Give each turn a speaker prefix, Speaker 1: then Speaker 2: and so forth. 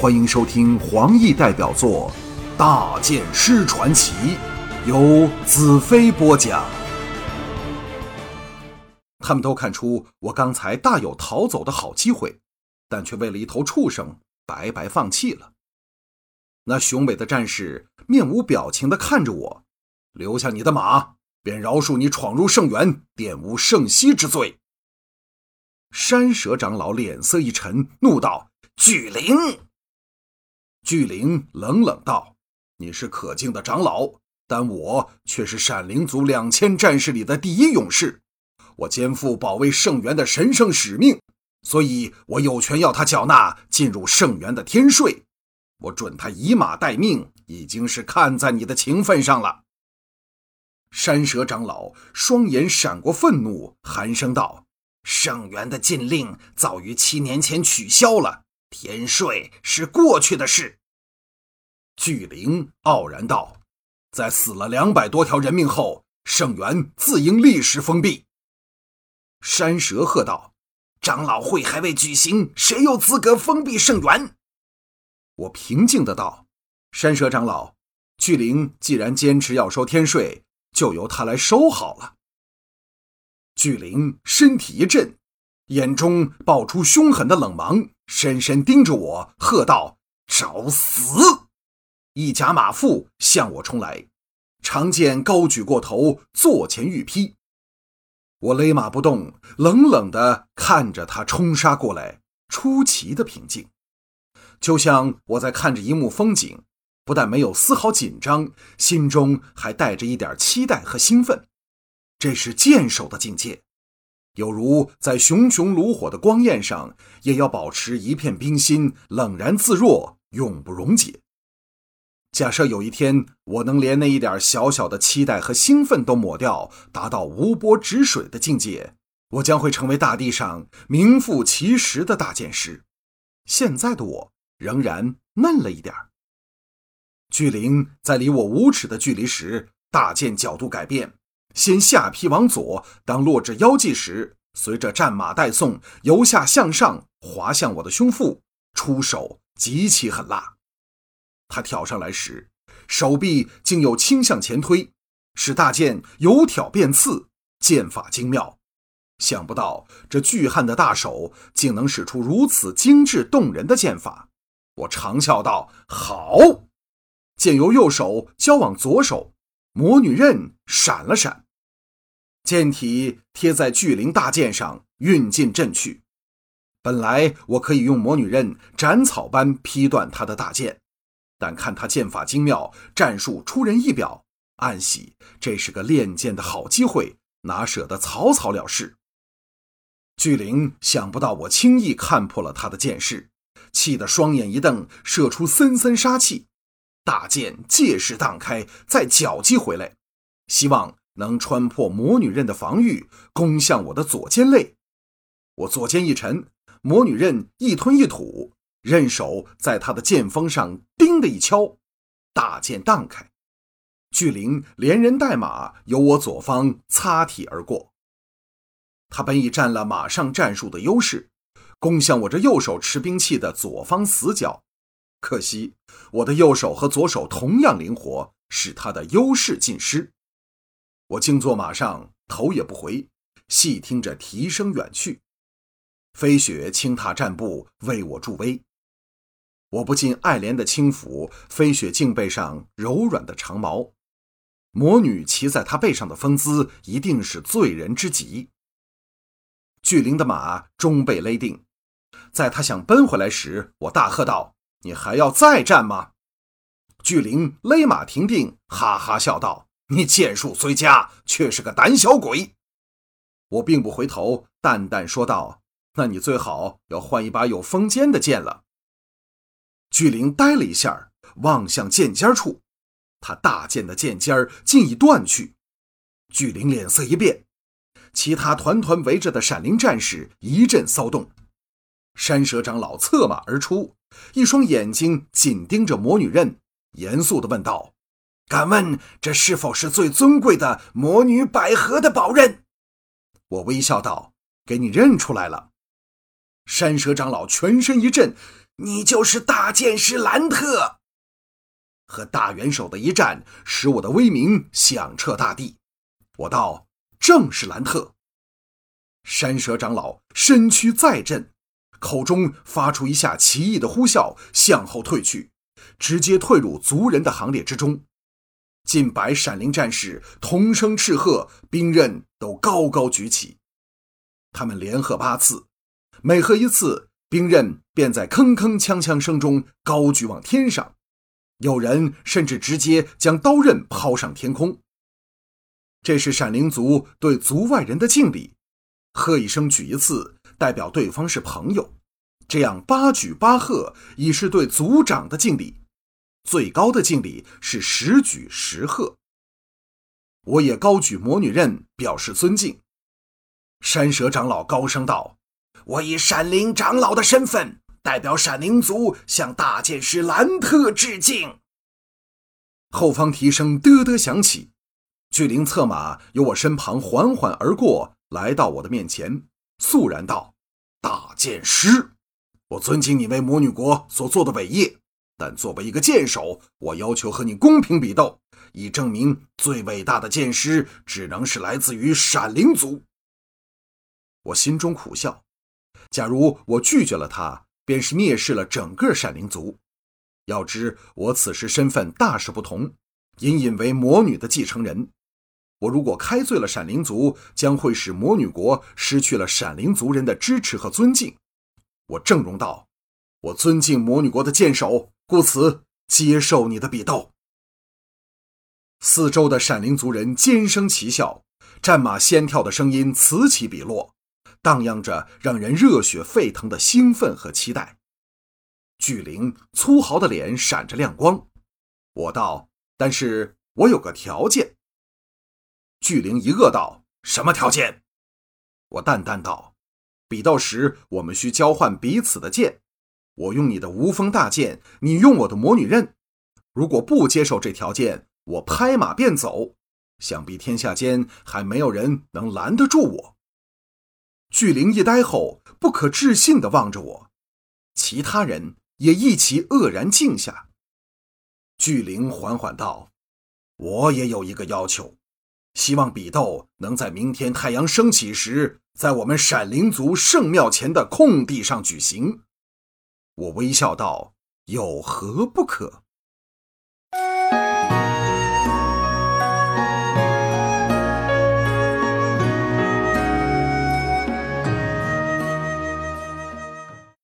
Speaker 1: 欢迎收听黄奕代表作《大剑师传奇》，由子飞播讲。他们都看出我刚才大有逃走的好机会，但却为了一头畜生白白放弃了。那雄伟的战士面无表情地看着我，留下你的马，便饶恕你闯入圣园，玷污圣息之罪。山蛇长老脸色一沉，怒道：“巨灵！”巨灵冷冷道：“你是可敬的长老，但我却是闪灵族两千战士里的第一勇士。我肩负保卫圣元的神圣使命，所以我有权要他缴纳进入圣元的天税。我准他以马待命，已经是看在你的情分上了。”山蛇长老双眼闪过愤怒，寒声道：“圣元的禁令早于七年前取消了。”天税是过去的事。巨灵傲然道：“在死了两百多条人命后，圣元自应立时封闭。”山蛇喝道：“长老会还未举行，谁有资格封闭圣元？”我平静的道：“山蛇长老，巨灵既然坚持要收天税，就由他来收好了。”巨灵身体一震。眼中爆出凶狠的冷芒，深深盯着我，喝道：“找死！”一甲马腹向我冲来，长剑高举过头，坐前欲劈。我勒马不动，冷冷地看着他冲杀过来，出奇的平静，就像我在看着一幕风景，不但没有丝毫紧张，心中还带着一点期待和兴奋。这是剑手的境界。有如在熊熊炉火的光焰上，也要保持一片冰心，冷然自若，永不溶解。假设有一天我能连那一点小小的期待和兴奋都抹掉，达到无波止水的境界，我将会成为大地上名副其实的大剑师。现在的我仍然嫩了一点巨灵在离我五尺的距离时，大剑角度改变。先下劈往左，当落至腰际时，随着战马带送，由下向上滑向我的胸腹，出手极其狠辣。他挑上来时，手臂竟有倾向前推，使大剑由挑变刺，剑法精妙。想不到这巨汉的大手竟能使出如此精致动人的剑法。我长笑道：“好！”剑由右手交往左手。魔女刃闪了闪，剑体贴在巨灵大剑上，运进阵去。本来我可以用魔女刃斩草般劈断他的大剑，但看他剑法精妙，战术出人意表，暗喜这是个练剑的好机会，哪舍得草草了事？巨灵想不到我轻易看破了他的剑势，气得双眼一瞪，射出森森杀气。大剑借势荡开，再绞击回来，希望能穿破魔女刃的防御，攻向我的左肩肋。我左肩一沉，魔女刃一吞一吐，刃手在他的剑锋上“叮”的一敲，大剑荡开。巨灵连人带马由我左方擦体而过。他本已占了马上战术的优势，攻向我这右手持兵器的左方死角。可惜，我的右手和左手同样灵活，使他的优势尽失。我静坐马上，头也不回，细听着蹄声远去。飞雪轻踏战步，为我助威。我不禁爱怜地轻抚飞雪颈背上柔软的长毛。魔女骑在她背上的风姿，一定是醉人之极。巨灵的马终被勒定，在他想奔回来时，我大喝道。你还要再战吗？巨灵勒马停定，哈哈笑道：“你剑术虽佳，却是个胆小鬼。”我并不回头，淡淡说道：“那你最好要换一把有锋尖的剑了。”巨灵呆了一下，望向剑尖处，他大剑的剑尖竟已断去。巨灵脸色一变，其他团团围着的闪灵战士一阵骚动。山蛇长老策马而出，一双眼睛紧盯着魔女刃，严肃地问道：“敢问这是否是最尊贵的魔女百合的宝刃？”我微笑道：“给你认出来了。”山蛇长老全身一震：“你就是大剑师兰特。”和大元首的一战，使我的威名响彻大地。我道：“正是兰特。”山蛇长老身躯再震，口中发出一下奇异的呼啸，向后退去，直接退入族人的行列之中。近百闪灵战士同声斥喝，兵刃都高高举起。他们连喝八次，每喝一次，兵刃便在铿铿锵锵声中高举往天上。有人甚至直接将刀刃抛上天空。这是闪灵族对族外人的敬礼。喝一声，举一次，代表对方是朋友；这样八举八贺，已是对族长的敬礼。最高的敬礼是十举十贺。我也高举魔女刃，表示尊敬。山蛇长老高声道：“我以闪灵长老的身份，代表闪灵族向大剑师兰特致敬。”后方蹄声嘚嘚响起，巨灵策马由我身旁缓缓而过。来到我的面前，肃然道：“大剑师，我尊敬你为魔女国所做的伟业，但作为一个剑手，我要求和你公平比斗，以证明最伟大的剑师只能是来自于闪灵族。”我心中苦笑，假如我拒绝了他，便是蔑视了整个闪灵族。要知我此时身份大是不同，隐隐为魔女的继承人。我如果开罪了闪灵族，将会使魔女国失去了闪灵族人的支持和尊敬。我郑容道：“我尊敬魔女国的剑手，故此接受你的比斗。”四周的闪灵族人尖声齐笑，战马先跳的声音此起彼落，荡漾着让人热血沸腾的兴奋和期待。巨灵粗豪的脸闪着亮光。我道：“但是我有个条件。”巨灵一愕道：“什么条件？”我淡淡道：“比斗时，我们需交换彼此的剑。我用你的无锋大剑，你用我的魔女刃。如果不接受这条件，我拍马便走。想必天下间还没有人能拦得住我。”巨灵一呆后，不可置信地望着我，其他人也一齐愕然静下。巨灵缓缓道：“我也有一个要求。”希望比斗能在明天太阳升起时，在我们闪灵族圣庙前的空地上举行。我微笑道：“有何不可？”